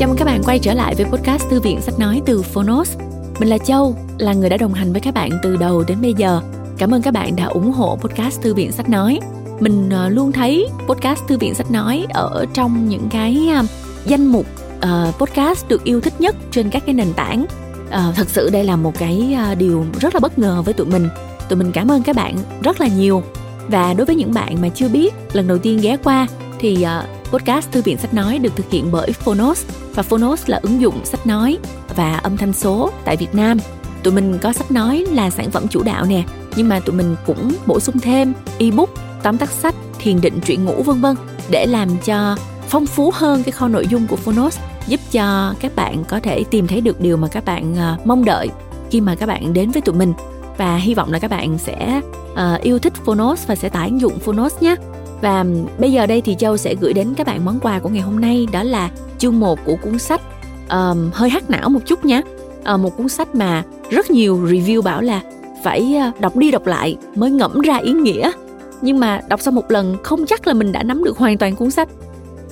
Chào mừng các bạn quay trở lại với podcast Thư viện Sách Nói từ Phonos. Mình là Châu, là người đã đồng hành với các bạn từ đầu đến bây giờ. Cảm ơn các bạn đã ủng hộ podcast Thư viện Sách Nói. Mình ờ, luôn thấy podcast Thư viện Sách Nói ở trong những cái à, danh mục uh, podcast được yêu thích nhất trên các cái nền tảng. Uh, thật sự đây là một cái uh, điều rất là bất ngờ với tụi mình. Tụi mình cảm ơn các bạn rất là nhiều. Và đối với những bạn mà chưa biết, lần đầu tiên ghé qua thì uh, podcast Thư viện Sách Nói được thực hiện bởi Phonos và Phonos là ứng dụng sách nói và âm thanh số tại Việt Nam. Tụi mình có sách nói là sản phẩm chủ đạo nè, nhưng mà tụi mình cũng bổ sung thêm ebook, tóm tắt sách, thiền định truyện ngủ vân vân để làm cho phong phú hơn cái kho nội dung của Phonos giúp cho các bạn có thể tìm thấy được điều mà các bạn ờ, mong đợi khi mà các bạn đến với tụi mình và hy vọng là các bạn sẽ uh, yêu thích Phonos và sẽ tải ứng dụng Phonos nhé. Và bây giờ đây thì Châu sẽ gửi đến các bạn món quà của ngày hôm nay đó là chương 1 của cuốn sách um, hơi hắc não một chút nhé. Uh, ờ, một cuốn sách mà rất nhiều review bảo là phải ờ, đọc đi đọc lại mới ngẫm ra ý nghĩa. Nhưng mà đọc xong một lần không chắc là mình đã nắm được hoàn toàn cuốn sách.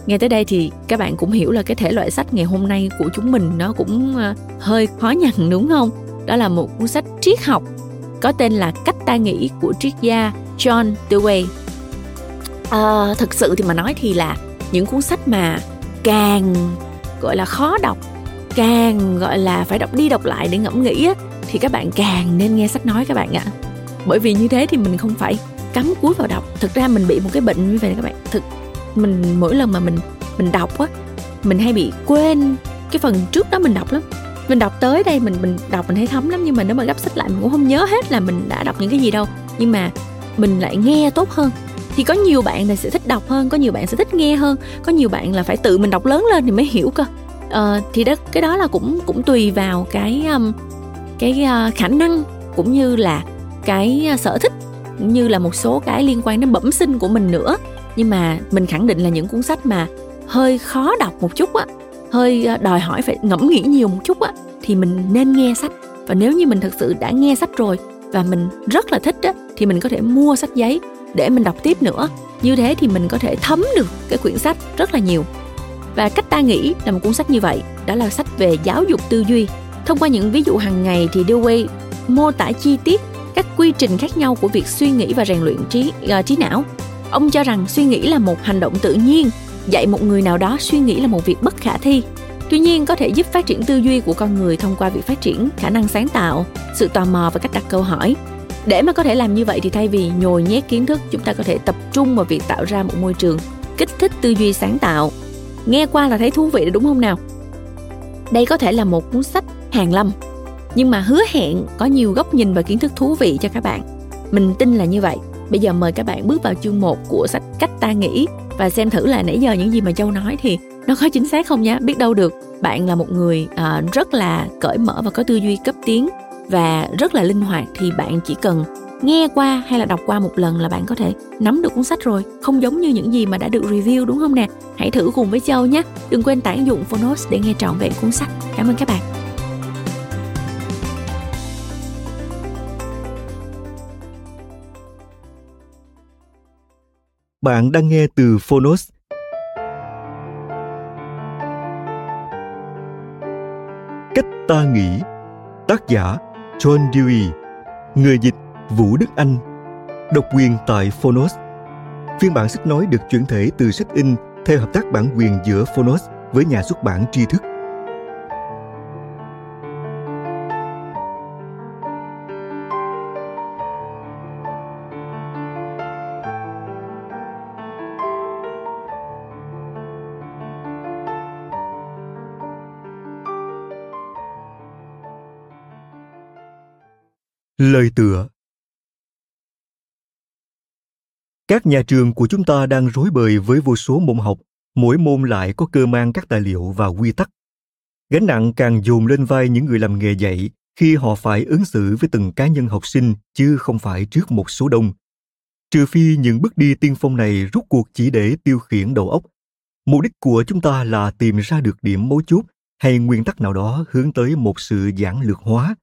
Nghe tới đây thì các bạn cũng hiểu là cái thể loại sách ngày hôm nay của chúng mình nó cũng ờ, hơi khó nhằn đúng không? Đó là một cuốn sách triết học có tên là Cách ta nghĩ của triết gia John Dewey à, thực sự thì mà nói thì là những cuốn sách mà càng gọi là khó đọc càng gọi là phải đọc đi đọc lại để ngẫm nghĩ á, thì các bạn càng nên nghe sách nói các bạn ạ. Bởi vì như thế thì mình không phải cắm cúi vào đọc. Thực ra mình bị một cái bệnh như vậy các bạn. Thực mình mỗi lần mà mình mình đọc á mình hay bị quên cái phần trước đó mình đọc lắm. Mình đọc tới đây mình mình đọc mình thấy thấm lắm nhưng mà nếu mà gấp sách lại mình cũng không nhớ hết là mình đã đọc những cái gì đâu. Nhưng mà mình lại nghe tốt hơn thì có nhiều bạn này sẽ thích đọc hơn có nhiều bạn sẽ thích nghe hơn có nhiều bạn là phải tự mình đọc lớn lên thì mới hiểu cơ. Ờ, thì đó cái đó là cũng cũng tùy vào cái um, cái uh, khả năng cũng như là cái uh, sở thích cũng như là một số cái liên quan đến bẩm sinh của mình nữa. Nhưng mà mình khẳng định là những cuốn sách mà hơi khó đọc một chút á hơi ờ, đòi hỏi phải ngẫm nghĩ nhiều một chút á thì mình nên nghe sách. Và nếu như mình thực sự đã nghe sách rồi và mình rất là thích á thì mình có thể mua sách giấy để mình đọc tiếp nữa. Như thế thì mình có thể thấm được cái quyển sách rất là nhiều. Và cách ta nghĩ là một cuốn sách như vậy đó là sách về giáo dục tư duy. Thông qua những ví dụ hàng ngày thì Dewey mô tả chi tiết các quy trình khác nhau của việc suy nghĩ và rèn luyện trí uh, trí não. Ông cho rằng suy nghĩ là một hành động tự nhiên dạy một người nào đó suy nghĩ là một việc bất khả thi. Tuy nhiên có thể giúp phát triển tư duy của con người thông qua việc phát triển khả năng sáng tạo sự tò mò và cách đặt câu hỏi để mà có thể làm như vậy thì thay vì nhồi nhét kiến thức chúng ta có thể tập trung vào việc tạo ra một môi trường kích thích tư duy sáng tạo. Nghe qua là thấy thú vị đúng không nào? Đây có thể là một cuốn sách hàng lâm nhưng mà hứa hẹn có nhiều góc nhìn và kiến thức thú vị cho các bạn. Mình tin là như vậy. Bây giờ mời các bạn bước vào chương 1 của sách cách ta nghĩ và xem thử là nãy giờ những gì mà châu nói thì nó có chính xác không nhá? Biết đâu được bạn là một người uh, rất là cởi mở và có tư duy cấp tiến và rất là linh hoạt thì bạn chỉ cần nghe qua hay là đọc qua một lần là bạn có thể nắm được cuốn sách rồi. Không giống như những gì mà đã được review, đúng không nè? Hãy thử cùng với châu nhé. Đừng quên tải dụng phonos để nghe trọn vẹn cuốn sách. Cảm ơn các bạn. Bạn đang nghe từ Phonos. Cách ta nghĩ, Tác giả John Dewey, Người dịch Vũ Đức Anh, Độc quyền tại Phonos Phiên bản sách nói được chuyển thể từ sách in theo hợp tác bản quyền giữa Phonos với nhà xuất bản tri thức. Lời tựa Các nhà trường của chúng ta đang rối bời với vô số môn học, mỗi môn lại có cơ mang các tài liệu và quy tắc. Gánh nặng càng dồn lên vai những người làm nghề dạy khi họ phải ứng xử với từng cá nhân học sinh chứ không phải trước một số đông. Trừ phi những bước đi tiên phong này rút cuộc chỉ để tiêu khiển đầu óc. Mục đích của chúng ta là tìm ra được điểm mấu chốt hay nguyên tắc nào đó hướng tới một sự giản lược hóa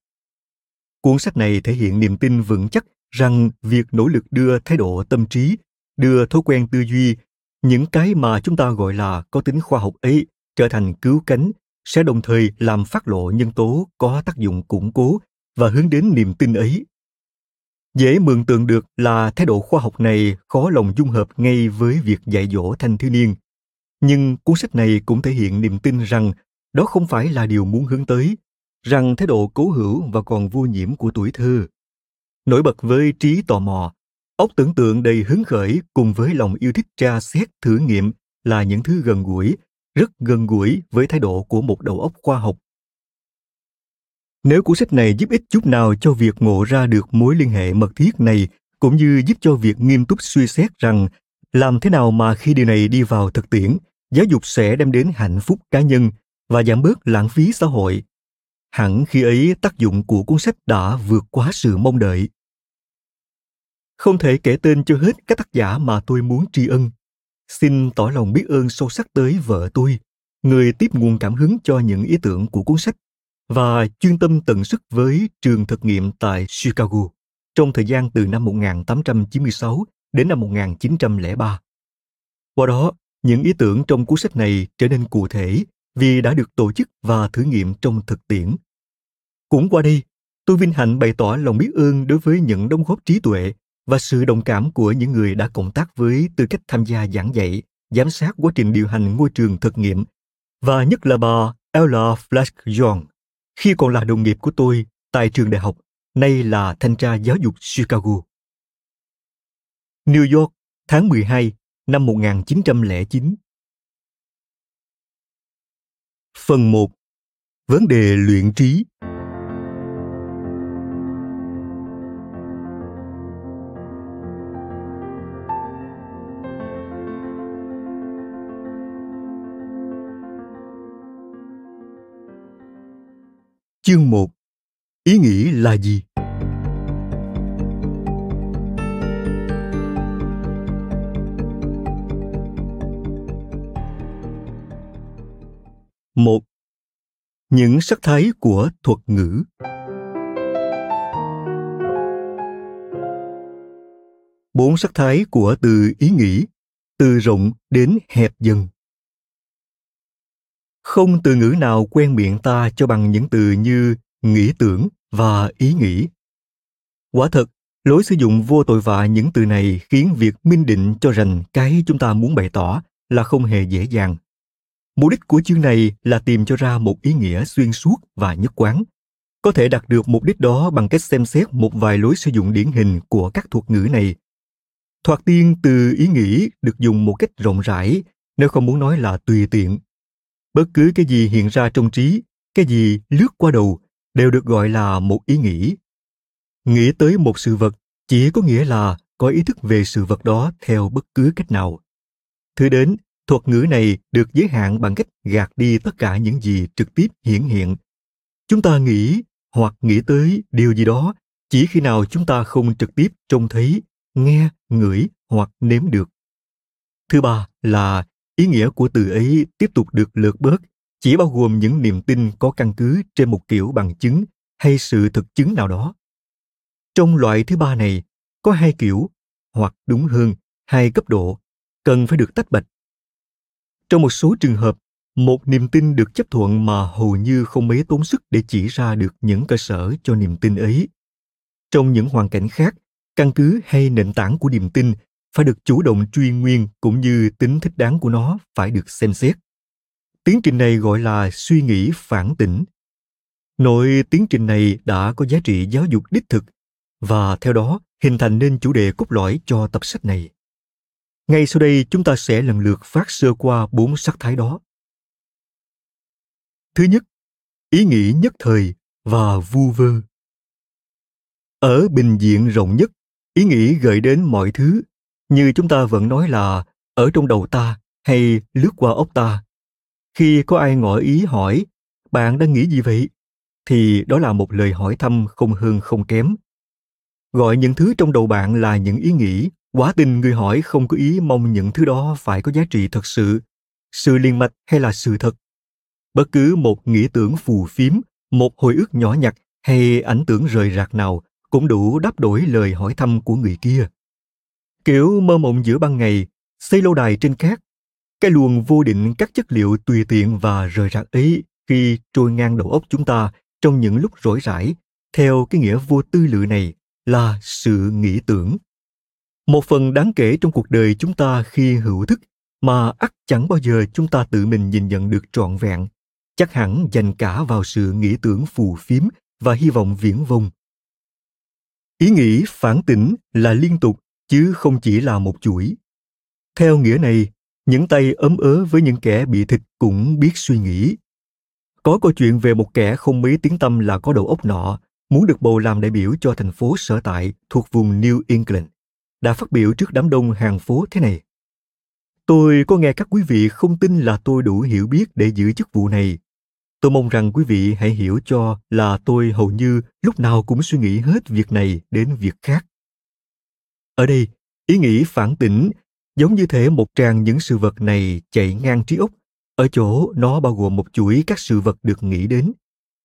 Cuốn sách này thể hiện niềm tin vững chắc rằng việc nỗ lực đưa thái độ tâm trí, đưa thói quen tư duy, những cái mà chúng ta gọi là có tính khoa học ấy trở thành cứu cánh sẽ đồng thời làm phát lộ nhân tố có tác dụng củng cố và hướng đến niềm tin ấy. Dễ mường tượng được là thái độ khoa học này khó lòng dung hợp ngay với việc dạy dỗ thanh thiếu niên. Nhưng cuốn sách này cũng thể hiện niềm tin rằng đó không phải là điều muốn hướng tới rằng thái độ cố hữu và còn vô nhiễm của tuổi thơ. Nổi bật với trí tò mò, óc tưởng tượng đầy hứng khởi cùng với lòng yêu thích tra xét thử nghiệm là những thứ gần gũi, rất gần gũi với thái độ của một đầu óc khoa học. Nếu cuốn sách này giúp ích chút nào cho việc ngộ ra được mối liên hệ mật thiết này, cũng như giúp cho việc nghiêm túc suy xét rằng làm thế nào mà khi điều này đi vào thực tiễn, giáo dục sẽ đem đến hạnh phúc cá nhân và giảm bớt lãng phí xã hội hẳn khi ấy tác dụng của cuốn sách đã vượt quá sự mong đợi không thể kể tên cho hết các tác giả mà tôi muốn tri ân xin tỏ lòng biết ơn sâu sắc tới vợ tôi người tiếp nguồn cảm hứng cho những ý tưởng của cuốn sách và chuyên tâm tận sức với trường thực nghiệm tại Chicago trong thời gian từ năm 1896 đến năm 1903. Qua đó, những ý tưởng trong cuốn sách này trở nên cụ thể vì đã được tổ chức và thử nghiệm trong thực tiễn. Cũng qua đây, tôi vinh hạnh bày tỏ lòng biết ơn đối với những đóng góp trí tuệ và sự đồng cảm của những người đã cộng tác với tư cách tham gia giảng dạy, giám sát quá trình điều hành ngôi trường thực nghiệm, và nhất là bà Ella Flash Young, khi còn là đồng nghiệp của tôi tại trường đại học, nay là thanh tra giáo dục Chicago. New York, tháng 12 năm 1909. Phần 1. Vấn đề luyện trí Chương 1 Ý nghĩ là gì? Những sắc thái của thuật ngữ. Bốn sắc thái của từ ý nghĩ, từ rộng đến hẹp dần. Không từ ngữ nào quen miệng ta cho bằng những từ như nghĩ tưởng và ý nghĩ. Quả thật lối sử dụng vô tội vạ những từ này khiến việc minh định cho rằng cái chúng ta muốn bày tỏ là không hề dễ dàng mục đích của chương này là tìm cho ra một ý nghĩa xuyên suốt và nhất quán. Có thể đạt được mục đích đó bằng cách xem xét một vài lối sử dụng điển hình của các thuật ngữ này. Thoạt tiên, từ ý nghĩ được dùng một cách rộng rãi, nếu không muốn nói là tùy tiện. Bất cứ cái gì hiện ra trong trí, cái gì lướt qua đầu, đều được gọi là một ý nghĩ. Nghĩ tới một sự vật, chỉ có nghĩa là có ý thức về sự vật đó theo bất cứ cách nào. Thứ đến thuật ngữ này được giới hạn bằng cách gạt đi tất cả những gì trực tiếp hiển hiện. Chúng ta nghĩ hoặc nghĩ tới điều gì đó, chỉ khi nào chúng ta không trực tiếp trông thấy, nghe, ngửi hoặc nếm được. Thứ ba là ý nghĩa của từ ấy tiếp tục được lược bớt, chỉ bao gồm những niềm tin có căn cứ trên một kiểu bằng chứng hay sự thực chứng nào đó. Trong loại thứ ba này, có hai kiểu, hoặc đúng hơn, hai cấp độ, cần phải được tách bạch trong một số trường hợp, một niềm tin được chấp thuận mà hầu như không mấy tốn sức để chỉ ra được những cơ sở cho niềm tin ấy trong những hoàn cảnh khác, căn cứ hay nền tảng của niềm tin phải được chủ động truy nguyên cũng như tính thích đáng của nó phải được xem xét. Tiến trình này gọi là suy nghĩ phản tỉnh. Nội tiến trình này đã có giá trị giáo dục đích thực và theo đó hình thành nên chủ đề cốt lõi cho tập sách này. Ngay sau đây chúng ta sẽ lần lượt phát sơ qua bốn sắc thái đó. Thứ nhất, ý nghĩ nhất thời và vu vơ. Ở bình diện rộng nhất, ý nghĩ gợi đến mọi thứ như chúng ta vẫn nói là ở trong đầu ta hay lướt qua ốc ta khi có ai ngỏ ý hỏi bạn đang nghĩ gì vậy thì đó là một lời hỏi thăm không hơn không kém gọi những thứ trong đầu bạn là những ý nghĩ quá tình người hỏi không có ý mong những thứ đó phải có giá trị thật sự sự liền mạch hay là sự thật? Bất cứ một nghĩ tưởng phù phiếm, một hồi ức nhỏ nhặt hay ảnh tưởng rời rạc nào cũng đủ đáp đổi lời hỏi thăm của người kia. Kiểu mơ mộng giữa ban ngày, xây lâu đài trên cát. Cái luồng vô định các chất liệu tùy tiện và rời rạc ấy khi trôi ngang đầu óc chúng ta trong những lúc rỗi rãi theo cái nghĩa vô tư lự này là sự nghĩ tưởng một phần đáng kể trong cuộc đời chúng ta khi hữu thức, mà ắt chẳng bao giờ chúng ta tự mình nhìn nhận được trọn vẹn. Chắc hẳn dành cả vào sự nghĩ tưởng phù phiếm và hy vọng viễn vông. Ý nghĩ phản tỉnh là liên tục, chứ không chỉ là một chuỗi. Theo nghĩa này, những tay ấm ớ với những kẻ bị thịt cũng biết suy nghĩ. Có câu chuyện về một kẻ không mấy tiếng tâm là có đầu óc nọ, muốn được bầu làm đại biểu cho thành phố sở tại thuộc vùng New England đã phát biểu trước đám đông hàng phố thế này. Tôi có nghe các quý vị không tin là tôi đủ hiểu biết để giữ chức vụ này. Tôi mong rằng quý vị hãy hiểu cho là tôi hầu như lúc nào cũng suy nghĩ hết việc này đến việc khác. Ở đây, ý nghĩ phản tỉnh, giống như thể một tràng những sự vật này chạy ngang trí óc. Ở chỗ nó bao gồm một chuỗi các sự vật được nghĩ đến.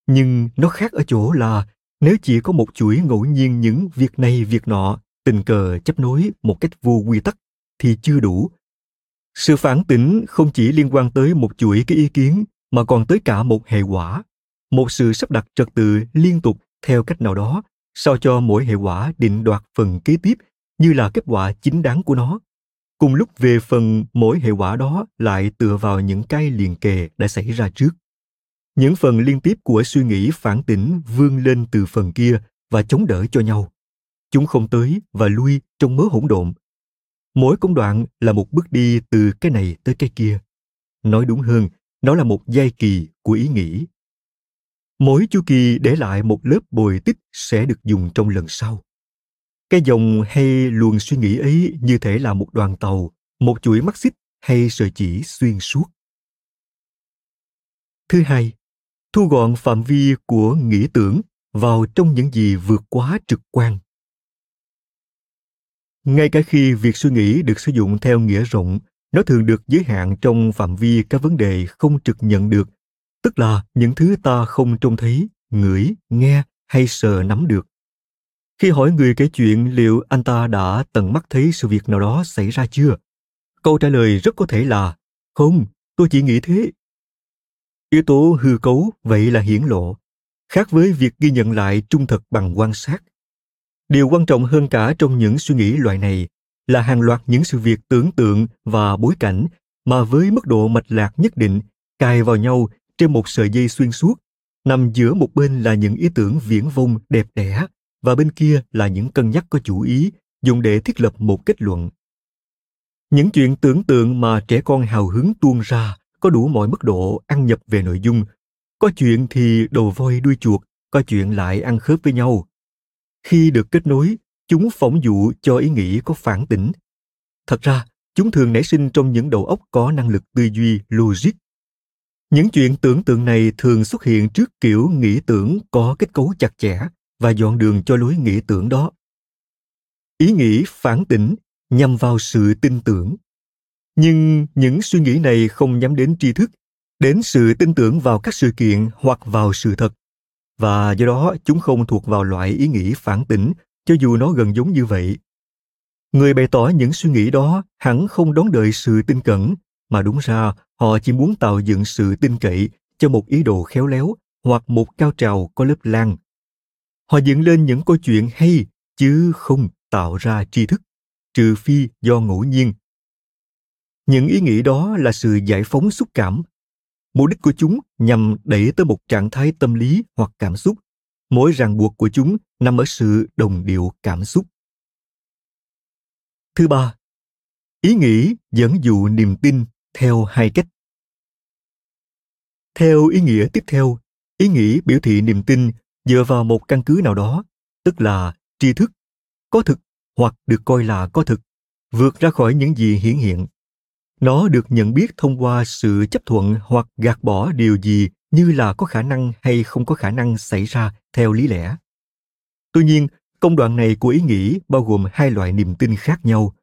Nhưng nó khác ở chỗ là nếu chỉ có một chuỗi ngẫu nhiên những việc này việc nọ tình cờ chấp nối một cách vô quy tắc thì chưa đủ. Sự phản tỉnh không chỉ liên quan tới một chuỗi cái ý kiến mà còn tới cả một hệ quả. Một sự sắp đặt trật tự liên tục theo cách nào đó, sao cho mỗi hệ quả định đoạt phần kế tiếp như là kết quả chính đáng của nó. Cùng lúc về phần mỗi hệ quả đó lại tựa vào những cái liền kề đã xảy ra trước. Những phần liên tiếp của suy nghĩ phản tỉnh vươn lên từ phần kia và chống đỡ cho nhau chúng không tới và lui trong mớ hỗn độn. Mỗi công đoạn là một bước đi từ cái này tới cái kia. Nói đúng hơn, nó là một giai kỳ của ý nghĩ. Mỗi chu kỳ để lại một lớp bồi tích sẽ được dùng trong lần sau. Cái dòng hay luồng suy nghĩ ấy như thể là một đoàn tàu, một chuỗi mắt xích hay sợi chỉ xuyên suốt. Thứ hai, thu gọn phạm vi của nghĩ tưởng vào trong những gì vượt quá trực quan ngay cả khi việc suy nghĩ được sử dụng theo nghĩa rộng, nó thường được giới hạn trong phạm vi các vấn đề không trực nhận được, tức là những thứ ta không trông thấy, ngửi, nghe hay sờ nắm được. Khi hỏi người kể chuyện liệu anh ta đã tận mắt thấy sự việc nào đó xảy ra chưa, câu trả lời rất có thể là, không, tôi chỉ nghĩ thế. Yếu tố hư cấu vậy là hiển lộ, khác với việc ghi nhận lại trung thực bằng quan sát điều quan trọng hơn cả trong những suy nghĩ loại này là hàng loạt những sự việc tưởng tượng và bối cảnh mà với mức độ mạch lạc nhất định, cài vào nhau trên một sợi dây xuyên suốt, nằm giữa một bên là những ý tưởng viễn vông đẹp đẽ và bên kia là những cân nhắc có chủ ý, dùng để thiết lập một kết luận. Những chuyện tưởng tượng mà trẻ con hào hứng tuôn ra có đủ mọi mức độ ăn nhập về nội dung. Có chuyện thì đầu voi đuôi chuột, có chuyện lại ăn khớp với nhau khi được kết nối, chúng phỏng dụ cho ý nghĩ có phản tỉnh. Thật ra, chúng thường nảy sinh trong những đầu óc có năng lực tư duy logic. Những chuyện tưởng tượng này thường xuất hiện trước kiểu nghĩ tưởng có kết cấu chặt chẽ và dọn đường cho lối nghĩ tưởng đó. Ý nghĩ phản tỉnh nhằm vào sự tin tưởng. Nhưng những suy nghĩ này không nhắm đến tri thức, đến sự tin tưởng vào các sự kiện hoặc vào sự thật và do đó, chúng không thuộc vào loại ý nghĩ phản tỉnh cho dù nó gần giống như vậy. Người bày tỏ những suy nghĩ đó, hẳn không đón đợi sự tin cẩn, mà đúng ra, họ chỉ muốn tạo dựng sự tin cậy cho một ý đồ khéo léo hoặc một cao trào có lớp lan họ dựng lên những câu chuyện hay, chứ không tạo ra tri thức, trừ phi do ngẫu nhiên. Những ý nghĩ đó là sự giải phóng xúc cảm mục đích của chúng nhằm đẩy tới một trạng thái tâm lý hoặc cảm xúc. Mỗi ràng buộc của chúng nằm ở sự đồng điệu cảm xúc. Thứ ba, ý nghĩ dẫn dụ niềm tin theo hai cách. Theo ý nghĩa tiếp theo, ý nghĩ biểu thị niềm tin dựa vào một căn cứ nào đó, tức là tri thức, có thực hoặc được coi là có thực, vượt ra khỏi những gì hiển hiện nó được nhận biết thông qua sự chấp thuận hoặc gạt bỏ điều gì như là có khả năng hay không có khả năng xảy ra theo lý lẽ. Tuy nhiên, công đoạn này của ý nghĩ bao gồm hai loại niềm tin khác nhau.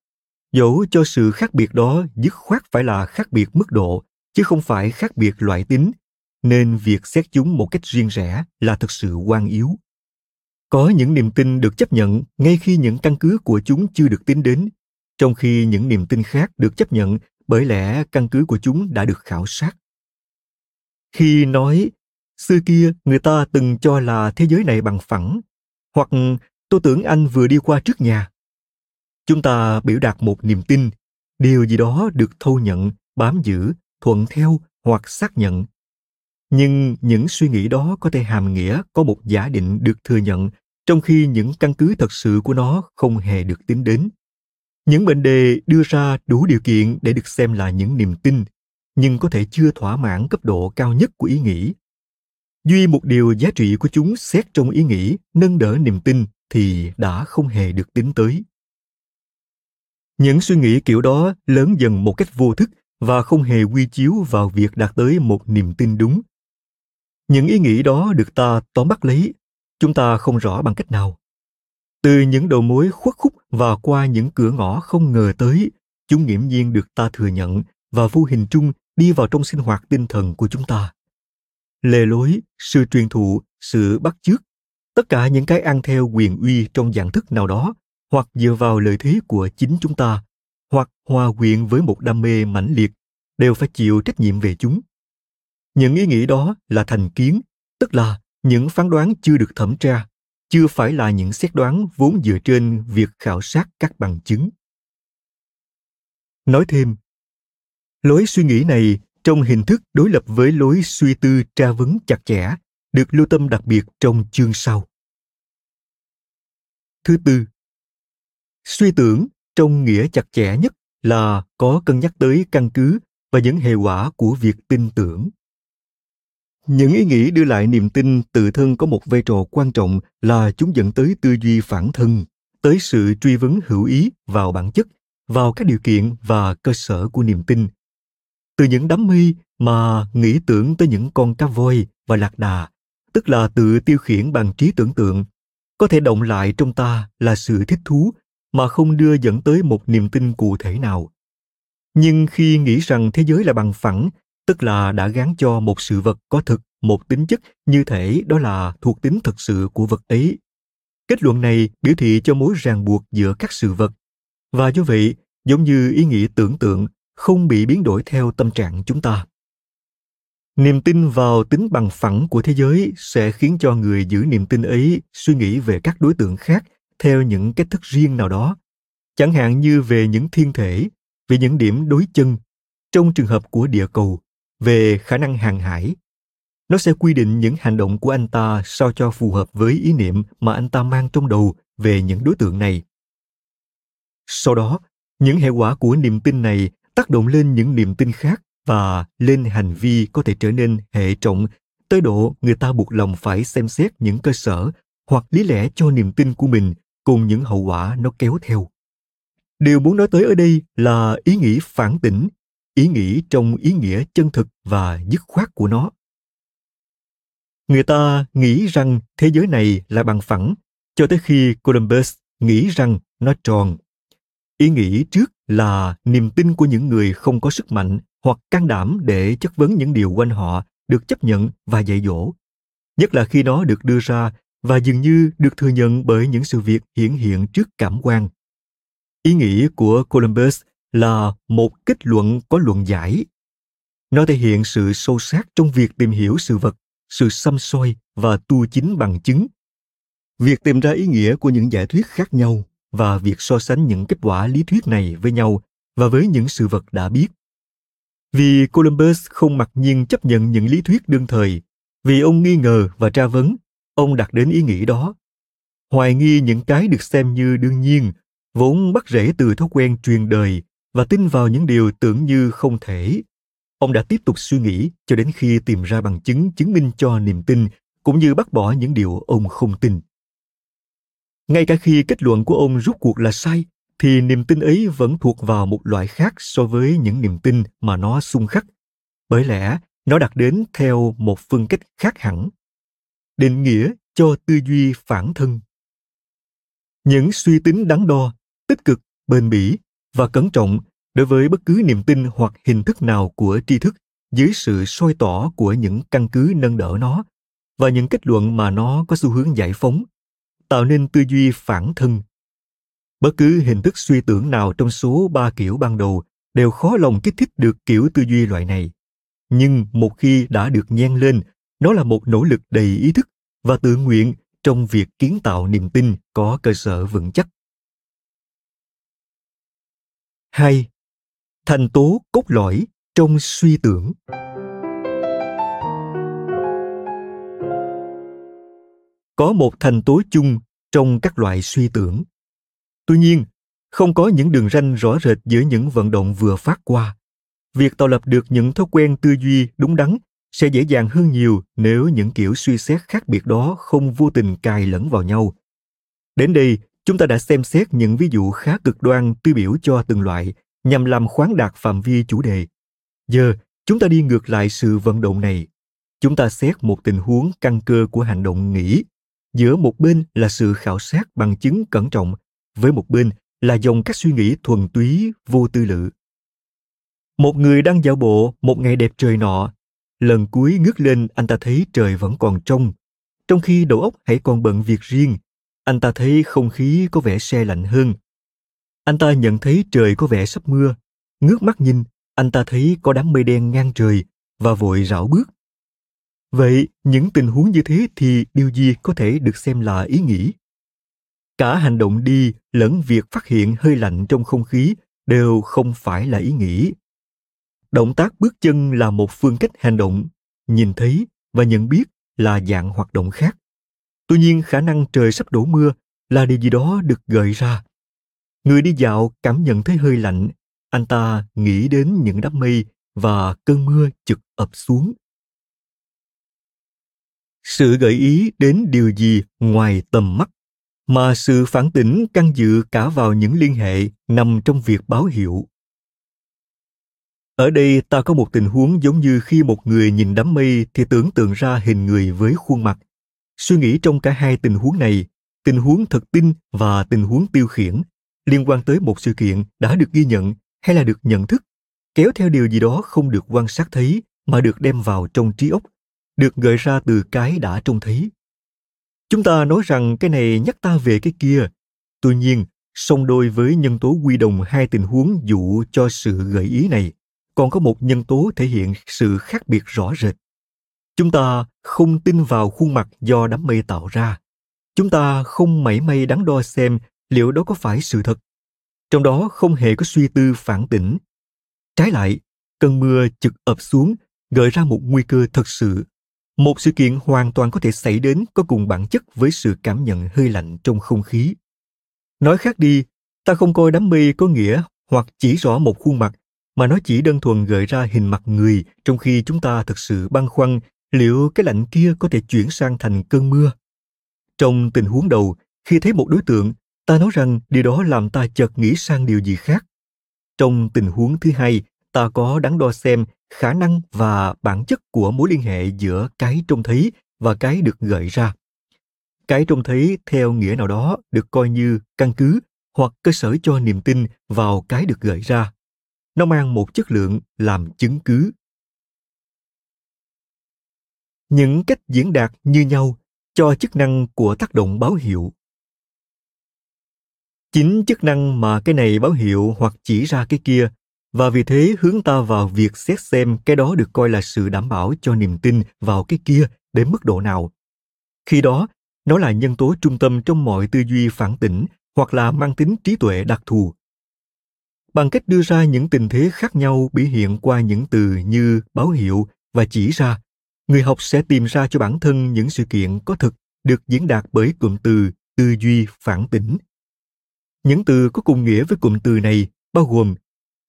Dẫu cho sự khác biệt đó dứt khoát phải là khác biệt mức độ, chứ không phải khác biệt loại tính, nên việc xét chúng một cách riêng rẽ là thực sự quan yếu. Có những niềm tin được chấp nhận ngay khi những căn cứ của chúng chưa được tính đến, trong khi những niềm tin khác được chấp nhận bởi lẽ căn cứ của chúng đã được khảo sát. Khi nói xưa kia người ta từng cho là thế giới này bằng phẳng, hoặc tôi tưởng anh vừa đi qua trước nhà. Chúng ta biểu đạt một niềm tin, điều gì đó được thâu nhận, bám giữ, thuận theo hoặc xác nhận. Nhưng những suy nghĩ đó có thể hàm nghĩa có một giả định được thừa nhận trong khi những căn cứ thật sự của nó không hề được tính đến những mệnh đề đưa ra đủ điều kiện để được xem là những niềm tin, nhưng có thể chưa thỏa mãn cấp độ cao nhất của ý nghĩ. Duy một điều giá trị của chúng xét trong ý nghĩ, nâng đỡ niềm tin thì đã không hề được tính tới. Những suy nghĩ kiểu đó lớn dần một cách vô thức và không hề quy chiếu vào việc đạt tới một niềm tin đúng. Những ý nghĩ đó được ta tóm bắt lấy, chúng ta không rõ bằng cách nào từ những đầu mối khuất khúc và qua những cửa ngõ không ngờ tới, chúng nghiễm nhiên được ta thừa nhận và vô hình chung đi vào trong sinh hoạt tinh thần của chúng ta. Lề lối, sự truyền thụ, sự bắt chước, tất cả những cái ăn theo quyền uy trong dạng thức nào đó, hoặc dựa vào lợi thế của chính chúng ta, hoặc hòa quyện với một đam mê mãnh liệt, đều phải chịu trách nhiệm về chúng. Những ý nghĩ đó là thành kiến, tức là những phán đoán chưa được thẩm tra chưa phải là những xét đoán vốn dựa trên việc khảo sát các bằng chứng. Nói thêm, lối suy nghĩ này trong hình thức đối lập với lối suy tư tra vấn chặt chẽ được lưu tâm đặc biệt trong chương sau. Thứ tư, suy tưởng trong nghĩa chặt chẽ nhất là có cân nhắc tới căn cứ và những hệ quả của việc tin tưởng những ý nghĩ đưa lại niềm tin tự thân có một vai trò quan trọng là chúng dẫn tới tư duy phản thân, tới sự truy vấn hữu ý vào bản chất, vào các điều kiện và cơ sở của niềm tin. Từ những đám mây mà nghĩ tưởng tới những con cá voi và lạc đà, tức là tự tiêu khiển bằng trí tưởng tượng, có thể động lại trong ta là sự thích thú mà không đưa dẫn tới một niềm tin cụ thể nào. Nhưng khi nghĩ rằng thế giới là bằng phẳng tức là đã gán cho một sự vật có thực, một tính chất như thể đó là thuộc tính thực sự của vật ấy. Kết luận này biểu thị cho mối ràng buộc giữa các sự vật. Và do vậy, giống như ý nghĩa tưởng tượng, không bị biến đổi theo tâm trạng chúng ta. Niềm tin vào tính bằng phẳng của thế giới sẽ khiến cho người giữ niềm tin ấy suy nghĩ về các đối tượng khác theo những cách thức riêng nào đó. Chẳng hạn như về những thiên thể, về những điểm đối chân. Trong trường hợp của địa cầu về khả năng hàng hải. Nó sẽ quy định những hành động của anh ta sao cho phù hợp với ý niệm mà anh ta mang trong đầu về những đối tượng này. Sau đó, những hệ quả của niềm tin này tác động lên những niềm tin khác và lên hành vi có thể trở nên hệ trọng, tới độ người ta buộc lòng phải xem xét những cơ sở hoặc lý lẽ cho niềm tin của mình cùng những hậu quả nó kéo theo. Điều muốn nói tới ở đây là ý nghĩ phản tỉnh ý nghĩ trong ý nghĩa chân thực và dứt khoát của nó. Người ta nghĩ rằng thế giới này là bằng phẳng, cho tới khi columbus nghĩ rằng nó tròn. Ý nghĩ trước là niềm tin của những người không có sức mạnh hoặc can đảm để chất vấn những điều quanh họ được chấp nhận và dạy dỗ. Nhất là khi nó được đưa ra và dường như được thừa nhận bởi những sự việc hiển hiện trước cảm quan. Ý nghĩ của columbus là một kết luận có luận giải. Nó thể hiện sự sâu sát trong việc tìm hiểu sự vật, sự xăm soi và tu chính bằng chứng. Việc tìm ra ý nghĩa của những giả thuyết khác nhau và việc so sánh những kết quả lý thuyết này với nhau và với những sự vật đã biết. Vì columbus không mặc nhiên chấp nhận những lý thuyết đương thời, vì ông nghi ngờ và tra vấn, ông đặt đến ý nghĩ đó. Hoài nghi những cái được xem như đương nhiên, vốn bắt rễ từ thói quen truyền đời và tin vào những điều tưởng như không thể. Ông đã tiếp tục suy nghĩ cho đến khi tìm ra bằng chứng chứng minh cho niềm tin, cũng như bác bỏ những điều ông không tin. Ngay cả khi kết luận của ông rút cuộc là sai, thì niềm tin ấy vẫn thuộc vào một loại khác so với những niềm tin mà nó xung khắc. Bởi lẽ, nó đặt đến theo một phương cách khác hẳn. Định nghĩa cho tư duy phản thân. Những suy tính đắn đo, tích cực, bền bỉ và cẩn trọng đối với bất cứ niềm tin hoặc hình thức nào của tri thức, dưới sự soi tỏ của những căn cứ nâng đỡ nó và những kết luận mà nó có xu hướng giải phóng, tạo nên tư duy phản thân bất cứ hình thức suy tưởng nào trong số ba kiểu ban đầu đều khó lòng kích thích được kiểu tư duy loại này nhưng một khi đã được nhen lên, nó là một nỗ lực đầy ý thức và tự nguyện trong việc kiến tạo niềm tin có cơ sở vững chắc. 2. Thành tố cốt lõi trong suy tưởng. Có một thành tố chung trong các loại suy tưởng. Tuy nhiên, không có những đường ranh rõ rệt giữa những vận động vừa phát qua. Việc tạo lập được những thói quen tư duy đúng đắn sẽ dễ dàng hơn nhiều nếu những kiểu suy xét khác biệt đó không vô tình cài lẫn vào nhau. Đến đây, chúng ta đã xem xét những ví dụ khá cực đoan tiêu biểu cho từng loại nhằm làm khoáng đạt phạm vi chủ đề. Giờ, chúng ta đi ngược lại sự vận động này. Chúng ta xét một tình huống căn cơ của hành động nghĩ. Giữa một bên là sự khảo sát bằng chứng cẩn trọng, với một bên là dòng các suy nghĩ thuần túy, vô tư lự. Một người đang dạo bộ một ngày đẹp trời nọ Lần cuối ngước lên anh ta thấy trời vẫn còn trong. Trong khi đầu óc hãy còn bận việc riêng, anh ta thấy không khí có vẻ se lạnh hơn. Anh ta nhận thấy trời có vẻ sắp mưa. Ngước mắt nhìn, anh ta thấy có đám mây đen ngang trời và vội rảo bước. Vậy, những tình huống như thế thì điều gì có thể được xem là ý nghĩ? Cả hành động đi lẫn việc phát hiện hơi lạnh trong không khí đều không phải là ý nghĩ động tác bước chân là một phương cách hành động nhìn thấy và nhận biết là dạng hoạt động khác tuy nhiên khả năng trời sắp đổ mưa là điều gì đó được gợi ra người đi dạo cảm nhận thấy hơi lạnh. Anh ta nghĩ đến những đám mây và cơn mưa chực ập xuống. Sự gợi ý đến điều gì ngoài tầm mắt? Mà sự phản tỉnh căn dự cả vào những liên hệ nằm trong việc báo hiệu. Ở đây ta có một tình huống giống như khi một người nhìn đám mây thì tưởng tượng ra hình người với khuôn mặt. Suy nghĩ trong cả hai tình huống này, tình huống thực tin và tình huống tiêu khiển, liên quan tới một sự kiện đã được ghi nhận hay là được nhận thức, kéo theo điều gì đó không được quan sát thấy mà được đem vào trong trí óc, được gợi ra từ cái đã trông thấy. Chúng ta nói rằng cái này nhắc ta về cái kia, tuy nhiên, song đôi với nhân tố quy đồng hai tình huống dụ cho sự gợi ý này còn có một nhân tố thể hiện sự khác biệt rõ rệt. Chúng ta không tin vào khuôn mặt do đám mây tạo ra. Chúng ta không mảy may đắn đo xem liệu đó có phải sự thật? Trong đó không hề có suy tư phản tỉnh. Trái lại cơn mưa chực ập xuống gợi ra một nguy cơ thật sự. Một sự kiện hoàn toàn có thể xảy đến có cùng bản chất với sự cảm nhận hơi lạnh trong không khí. Nói khác đi ta không coi đám mây có nghĩa hoặc chỉ rõ một khuôn mặt mà nó chỉ đơn thuần gợi ra hình mặt người trong khi chúng ta thực sự băn khoăn liệu cái lạnh kia có thể chuyển sang thành cơn mưa. Trong tình huống đầu, khi thấy một đối tượng, ta nói rằng điều đó làm ta chợt nghĩ sang điều gì khác. Trong tình huống thứ hai, ta có đắn đo xem khả năng và bản chất của mối liên hệ giữa cái trông thấy và cái được gợi ra. Cái trông thấy theo nghĩa nào đó được coi như căn cứ hoặc cơ sở cho niềm tin vào cái được gợi ra nó mang một chất lượng làm chứng cứ những cách diễn đạt như nhau cho chức năng của tác động báo hiệu chính chức năng mà cái này báo hiệu hoặc chỉ ra cái kia. Và vì thế hướng ta vào việc xét xem cái đó được coi là sự đảm bảo cho niềm tin vào cái kia đến mức độ nào. Khi đó, nó là nhân tố trung tâm trong mọi tư duy phản tỉnh hoặc là mang tính trí tuệ đặc thù. Bằng cách đưa ra những tình thế khác nhau biểu hiện qua những từ như báo hiệu và chỉ ra, người học sẽ tìm ra cho bản thân những sự kiện có thực được diễn đạt bởi cụm từ tư duy phản tỉnh những từ có cùng nghĩa với cụm từ này bao gồm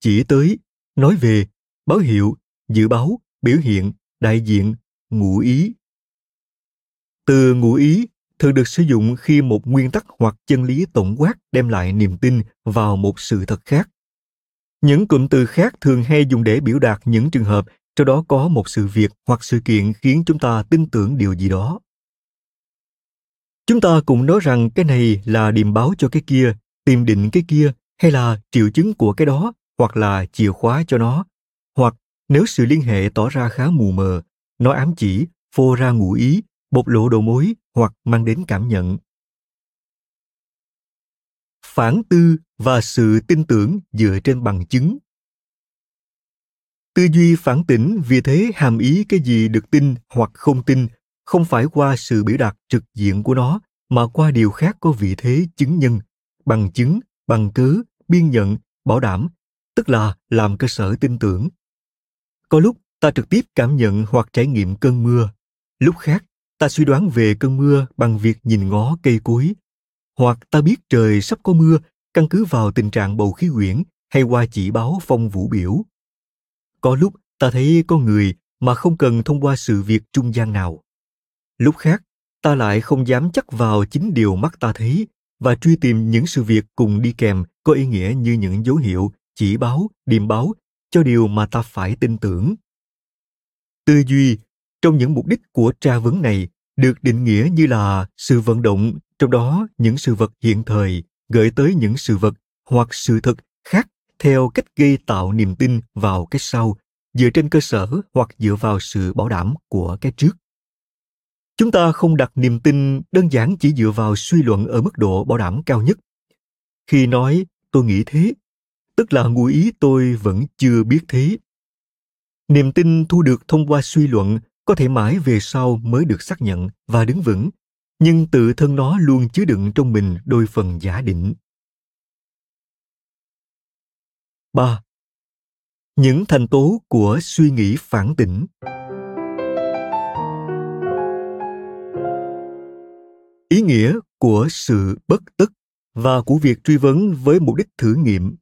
chỉ tới nói về báo hiệu dự báo biểu hiện đại diện ngụ ý từ ngụ ý thường được sử dụng khi một nguyên tắc hoặc chân lý tổng quát đem lại niềm tin vào một sự thật khác những cụm từ khác thường hay dùng để biểu đạt những trường hợp trong đó có một sự việc hoặc sự kiện khiến chúng ta tin tưởng điều gì đó. Chúng ta cũng nói rằng cái này là điềm báo cho cái kia, tìm định cái kia, hay là triệu chứng của cái đó, hoặc là chìa khóa cho nó. Hoặc nếu sự liên hệ tỏ ra khá mù mờ, nó ám chỉ, phô ra ngụ ý, bộc lộ đầu mối hoặc mang đến cảm nhận. Phản tư và sự tin tưởng dựa trên bằng chứng. Tư duy phản tỉnh vì thế hàm ý cái gì được tin hoặc không tin không phải qua sự biểu đạt trực diện của nó mà qua điều khác có vị thế chứng nhân bằng chứng bằng cứ, biên nhận bảo đảm tức là làm cơ sở tin tưởng. Có lúc ta trực tiếp cảm nhận hoặc trải nghiệm cơn mưa. Lúc khác ta suy đoán về cơn mưa bằng việc nhìn ngó cây cối. Hoặc ta biết trời sắp có mưa căn cứ vào tình trạng bầu khí quyển hay qua chỉ báo phong vũ biểu. Có lúc ta thấy có người mà không cần thông qua sự việc trung gian nào. Lúc khác ta lại không dám chắc vào chính điều mắt ta thấy và truy tìm những sự việc cùng đi kèm có ý nghĩa như những dấu hiệu, chỉ báo, điềm báo cho điều mà ta phải tin tưởng. Tư duy trong những mục đích của tra vấn này được định nghĩa như là sự vận động, trong đó những sự vật hiện thời gợi tới những sự vật hoặc sự thật khác theo cách gây tạo niềm tin vào cái sau, dựa trên cơ sở hoặc dựa vào sự bảo đảm của cái trước chúng ta không đặt niềm tin đơn giản chỉ dựa vào suy luận ở mức độ bảo đảm cao nhất. Khi nói, tôi nghĩ thế, tức là ngụ ý tôi vẫn chưa biết thế. Niềm tin thu được thông qua suy luận có thể mãi về sau mới được xác nhận và đứng vững, nhưng tự thân nó luôn chứa đựng trong mình đôi phần giả định. 3. Những thành tố của suy nghĩ phản tỉnh. Ý nghĩa của sự bất tức và của việc truy vấn với mục đích thử nghiệm.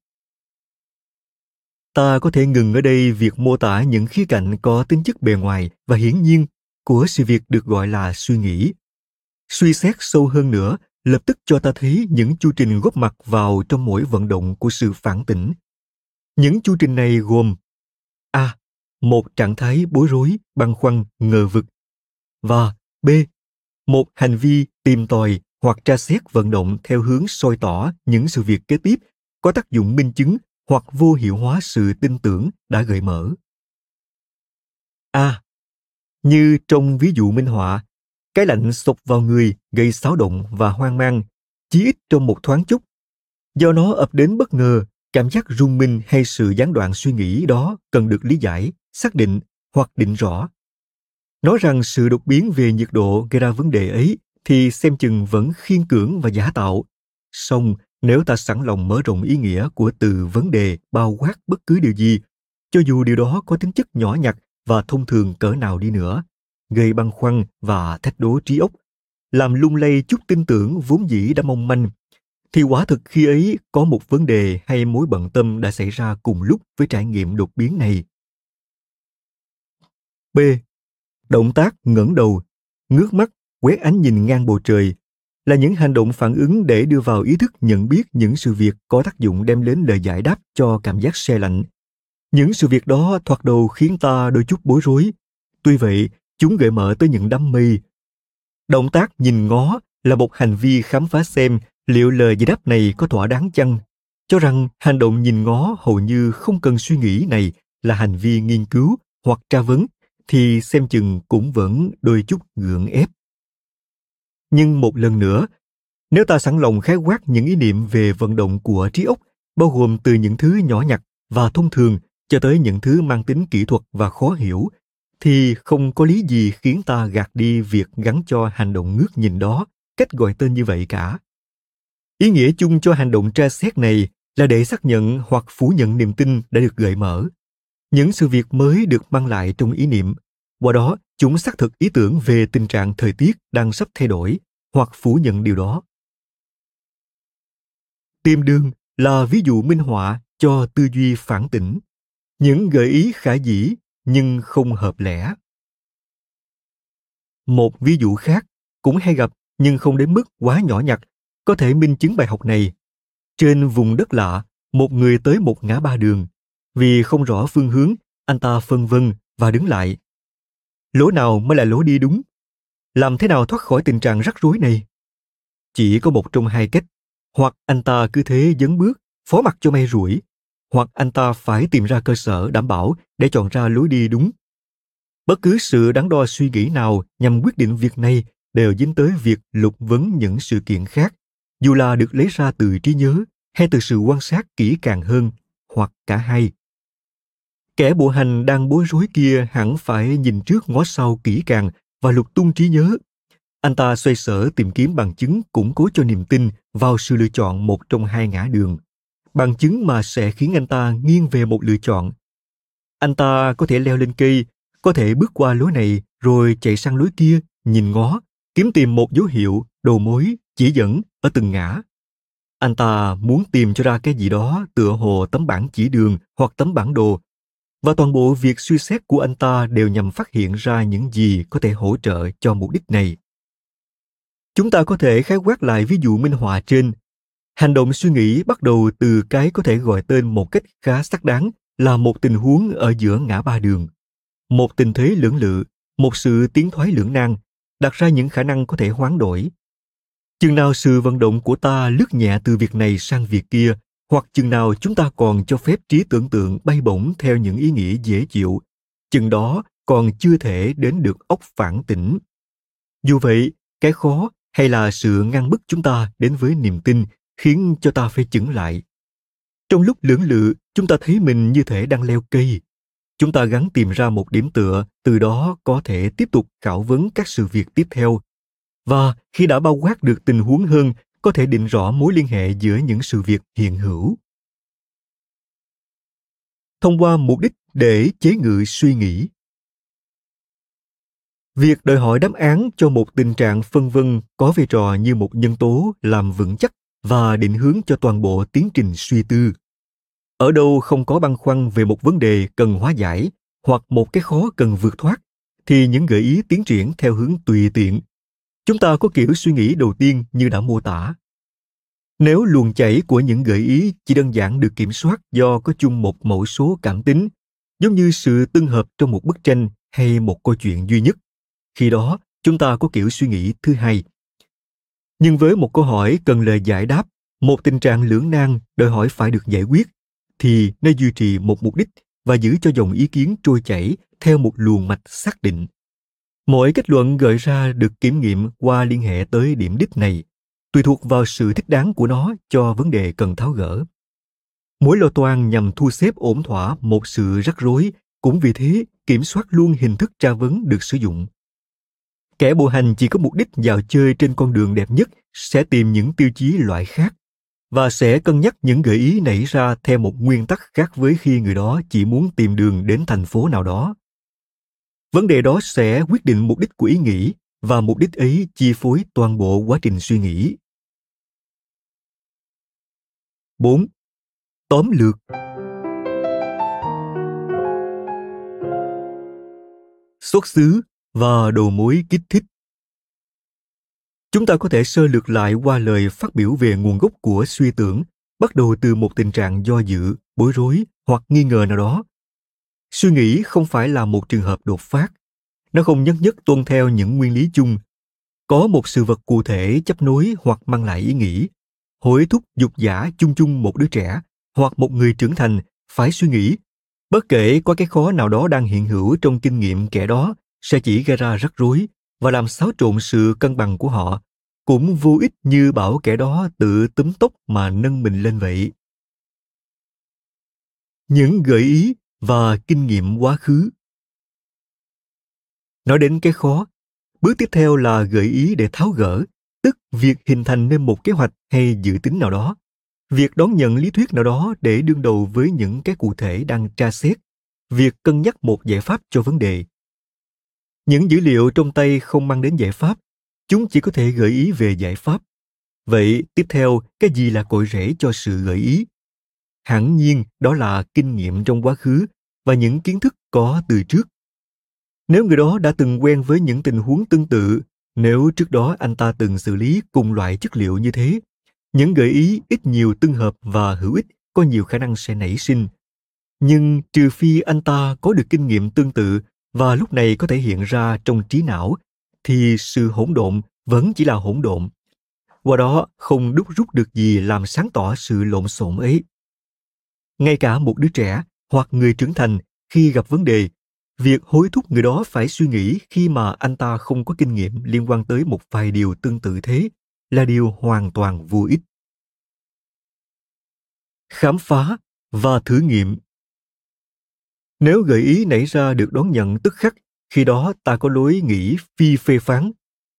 Ta có thể ngừng ở đây việc mô tả những khía cạnh có tính chất bề ngoài và hiển nhiên của sự việc được gọi là suy nghĩ. Suy xét sâu hơn nữa, lập tức cho ta thấy những chu trình góp mặt vào trong mỗi vận động của sự phản tỉnh. Những chu trình này gồm a. Một trạng thái bối rối, băn khoăn, ngờ vực và b một hành vi tìm tòi hoặc tra xét vận động theo hướng soi tỏ những sự việc kế tiếp có tác dụng minh chứng hoặc vô hiệu hóa sự tin tưởng đã gợi mở. A. Như trong ví dụ minh họa, cái lạnh sụp vào người gây xáo động và hoang mang, chí ít trong một thoáng chốc. Do nó ập đến bất ngờ, cảm giác rung minh hay sự gián đoạn suy nghĩ đó cần được lý giải, xác định hoặc định rõ nói rằng sự đột biến về nhiệt độ gây ra vấn đề ấy thì xem chừng vẫn khiên cưỡng và giả tạo. Song, nếu ta sẵn lòng mở rộng ý nghĩa của từ vấn đề bao quát bất cứ điều gì, cho dù điều đó có tính chất nhỏ nhặt và thông thường cỡ nào đi nữa, gây băn khoăn và thách đố trí óc, làm lung lay chút tin tưởng vốn dĩ đã mong manh, thì quả thực khi ấy có một vấn đề hay mối bận tâm đã xảy ra cùng lúc với trải nghiệm đột biến này. B động tác ngẩng đầu ngước mắt quét ánh nhìn ngang bầu trời là những hành động phản ứng để đưa vào ý thức nhận biết những sự việc có tác dụng đem đến lời giải đáp cho cảm giác xe lạnh. Những sự việc đó thoạt đầu khiến ta đôi chút bối rối. Tuy vậy, chúng gợi mở tới những đam mê. Động tác nhìn ngó là một hành vi khám phá xem liệu lời giải đáp này có thỏa đáng chăng. Cho rằng hành động nhìn ngó hầu như không cần suy nghĩ này là hành vi nghiên cứu hoặc tra vấn thì xem chừng cũng vẫn đôi chút gượng ép. Nhưng một lần nữa, nếu ta sẵn lòng khái quát những ý niệm về vận động của trí óc, bao gồm từ những thứ nhỏ nhặt và thông thường cho tới những thứ mang tính kỹ thuật và khó hiểu, thì không có lý gì khiến ta gạt đi việc gắn cho hành động ngước nhìn đó cách gọi tên như vậy cả. Ý nghĩa chung cho hành động tra xét này là để xác nhận hoặc phủ nhận niềm tin đã được gợi mở những sự việc mới được mang lại trong ý niệm. Qua đó, chúng xác thực ý tưởng về tình trạng thời tiết đang sắp thay đổi hoặc phủ nhận điều đó. Tiềm đường là ví dụ minh họa cho tư duy phản tỉnh. Những gợi ý khả dĩ nhưng không hợp lẽ. Một ví dụ khác cũng hay gặp nhưng không đến mức quá nhỏ nhặt, có thể minh chứng bài học này. Trên vùng đất lạ, một người tới một ngã ba đường vì không rõ phương hướng, anh ta phân vân và đứng lại. Lối nào mới là lối đi đúng? Làm thế nào thoát khỏi tình trạng rắc rối này? Chỉ có một trong hai cách. Hoặc anh ta cứ thế dấn bước, phó mặc cho may rủi, hoặc anh ta phải tìm ra cơ sở đảm bảo để chọn ra lối đi đúng. Bất cứ sự đắn đo suy nghĩ nào nhằm quyết định việc này đều dính tới việc lục vấn những sự kiện khác, dù là được lấy ra từ trí nhớ hay từ sự quan sát kỹ càng hơn hoặc cả hai. Kẻ bộ hành đang bối rối kia hẳn phải nhìn trước ngó sau kỹ càng và lục tung trí nhớ. Anh ta xoay sở tìm kiếm bằng chứng củng cố cho niềm tin vào sự lựa chọn một trong hai ngã đường. Bằng chứng mà sẽ khiến anh ta nghiêng về một lựa chọn. Anh ta có thể leo lên cây, có thể bước qua lối này rồi chạy sang lối kia, nhìn ngó, kiếm tìm một dấu hiệu, đầu mối, chỉ dẫn ở từng ngã. Anh ta muốn tìm cho ra cái gì đó tựa hồ tấm bản chỉ đường hoặc tấm bản đồ và toàn bộ việc suy xét của anh ta đều nhằm phát hiện ra những gì có thể hỗ trợ cho mục đích này. Chúng ta có thể khái quát lại ví dụ minh họa trên. Hành động suy nghĩ bắt đầu từ cái có thể gọi tên một cách khá xác đáng là một tình huống ở giữa ngã ba đường. Một tình thế lưỡng lự, một sự tiến thoái lưỡng nan, đặt ra những khả năng có thể hoán đổi. Chừng nào sự vận động của ta lướt nhẹ từ việc này sang việc kia hoặc chừng nào chúng ta còn cho phép trí tưởng tượng bay bổng theo những ý nghĩa dễ chịu, chừng đó còn chưa thể đến được ốc phản tỉnh. Dù vậy, cái khó hay là sự ngăn bức chúng ta đến với niềm tin khiến cho ta phải chững lại. Trong lúc lưỡng lự, chúng ta thấy mình như thể đang leo cây. Chúng ta gắng tìm ra một điểm tựa, từ đó có thể tiếp tục khảo vấn các sự việc tiếp theo. Và khi đã bao quát được tình huống hơn có thể định rõ mối liên hệ giữa những sự việc hiện hữu. Thông qua mục đích để chế ngự suy nghĩ. Việc đòi hỏi đáp án cho một tình trạng phân vân có vai trò như một nhân tố làm vững chắc và định hướng cho toàn bộ tiến trình suy tư. Ở đâu không có băn khoăn về một vấn đề cần hóa giải hoặc một cái khó cần vượt thoát, thì những gợi ý tiến triển theo hướng tùy tiện chúng ta có kiểu suy nghĩ đầu tiên như đã mô tả. Nếu luồng chảy của những gợi ý chỉ đơn giản được kiểm soát do có chung một mẫu số cảm tính, giống như sự tương hợp trong một bức tranh hay một câu chuyện duy nhất, khi đó chúng ta có kiểu suy nghĩ thứ hai. Nhưng với một câu hỏi cần lời giải đáp, một tình trạng lưỡng nan đòi hỏi phải được giải quyết, thì nên duy trì một mục đích và giữ cho dòng ý kiến trôi chảy theo một luồng mạch xác định mỗi kết luận gợi ra được kiểm nghiệm qua liên hệ tới điểm đích này, tùy thuộc vào sự thích đáng của nó cho vấn đề cần tháo gỡ. Mỗi lo toan nhằm thu xếp ổn thỏa một sự rắc rối, cũng vì thế kiểm soát luôn hình thức tra vấn được sử dụng. Kẻ bộ hành chỉ có mục đích vào chơi trên con đường đẹp nhất sẽ tìm những tiêu chí loại khác và sẽ cân nhắc những gợi ý nảy ra theo một nguyên tắc khác với khi người đó chỉ muốn tìm đường đến thành phố nào đó vấn đề đó sẽ quyết định mục đích của ý nghĩ và mục đích ấy chi phối toàn bộ quá trình suy nghĩ 4. Tóm lược Xuất xứ và đầu mối kích thích Chúng ta có thể sơ lược lại qua lời phát biểu về nguồn gốc của suy tưởng, bắt đầu từ một tình trạng do dự, bối rối hoặc nghi ngờ nào đó. Suy nghĩ không phải là một trường hợp đột phát, nó không nhất nhất tuân theo những nguyên lý chung. Có một sự vật cụ thể chấp nối hoặc mang lại ý nghĩ, hối thúc dục giả chung chung một đứa trẻ hoặc một người trưởng thành phải suy nghĩ. Bất kể có cái khó nào đó đang hiện hữu trong kinh nghiệm kẻ đó sẽ chỉ gây ra rắc rối và làm xáo trộn sự cân bằng của họ. Cũng vô ích như bảo kẻ đó tự túm tóc mà nâng mình lên vậy. Những gợi ý và kinh nghiệm quá khứ. Nói đến cái khó, bước tiếp theo là gợi ý để tháo gỡ, tức việc hình thành nên một kế hoạch hay dự tính nào đó. Việc đón nhận lý thuyết nào đó để đương đầu với những cái cụ thể đang tra xét. Việc cân nhắc một giải pháp cho vấn đề. Những dữ liệu trong tay không mang đến giải pháp, chúng chỉ có thể gợi ý về giải pháp. Vậy tiếp theo, cái gì là cội rễ cho sự gợi ý? Hẳn nhiên, đó là kinh nghiệm trong quá khứ và những kiến thức có từ trước nếu người đó đã từng quen với những tình huống tương tự nếu trước đó anh ta từng xử lý cùng loại chất liệu như thế, những gợi ý ít nhiều tương hợp và hữu ích có nhiều khả năng sẽ nảy sinh. Nhưng trừ phi anh ta có được kinh nghiệm tương tự và lúc này có thể hiện ra trong trí não, thì sự hỗn độn vẫn chỉ là hỗn độn. Qua đó không đúc rút được gì làm sáng tỏ sự lộn xộn ấy. Ngay cả một đứa trẻ hoặc người trưởng thành khi gặp vấn đề. Việc hối thúc người đó phải suy nghĩ khi mà anh ta không có kinh nghiệm liên quan tới một vài điều tương tự thế là điều hoàn toàn vô ích. Khám phá và thử nghiệm. Nếu gợi ý nảy ra được đón nhận tức khắc, khi đó ta có lối nghĩ phi phê phán,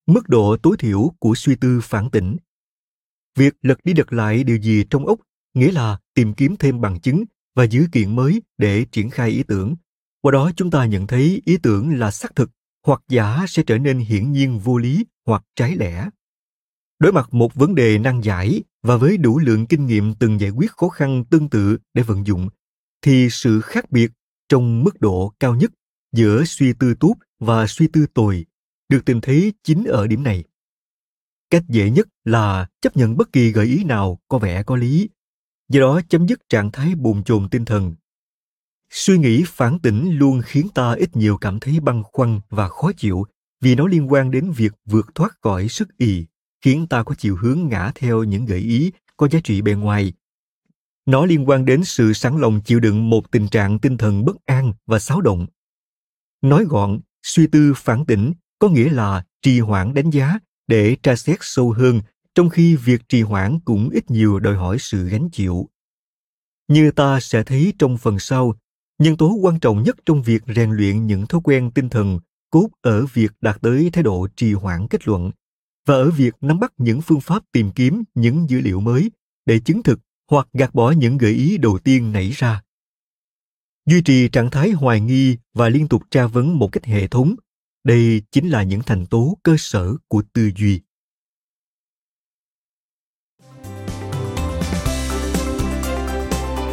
mức độ tối thiểu của suy tư phản tỉnh. Việc lật đi lật lại điều gì trong ốc nghĩa là tìm kiếm thêm bằng chứng và dữ kiện mới để triển khai ý tưởng. Qua đó chúng ta nhận thấy ý tưởng là xác thực hoặc giả sẽ trở nên hiển nhiên vô lý hoặc trái lẽ. Đối mặt một vấn đề nan giải và với đủ lượng kinh nghiệm từng giải quyết khó khăn tương tự để vận dụng, thì sự khác biệt trong mức độ cao nhất giữa suy tư tốt và suy tư tồi được tìm thấy chính ở điểm này. Cách dễ nhất là chấp nhận bất kỳ gợi ý nào có vẻ có lý, do đó chấm dứt trạng thái bồn chồn tinh thần. Suy nghĩ phản tỉnh luôn khiến ta ít nhiều cảm thấy băn khoăn và khó chịu vì nó liên quan đến việc vượt thoát khỏi sức ì, khiến ta có chiều hướng ngã theo những gợi ý có giá trị bề ngoài. Nó liên quan đến sự sẵn lòng chịu đựng một tình trạng tinh thần bất an và xáo động. Nói gọn, suy tư phản tỉnh có nghĩa là trì hoãn đánh giá để tra xét sâu hơn trong khi việc trì hoãn cũng ít nhiều đòi hỏi sự gánh chịu. Như ta sẽ thấy trong phần sau, nhân tố quan trọng nhất trong việc rèn luyện những thói quen tinh thần cốt ở việc đạt tới thái độ trì hoãn kết luận và ở việc nắm bắt những phương pháp tìm kiếm những dữ liệu mới để chứng thực hoặc gạt bỏ những gợi ý đầu tiên nảy ra. Duy trì trạng thái hoài nghi và liên tục tra vấn một cách hệ thống, đây chính là những thành tố cơ sở của tư duy.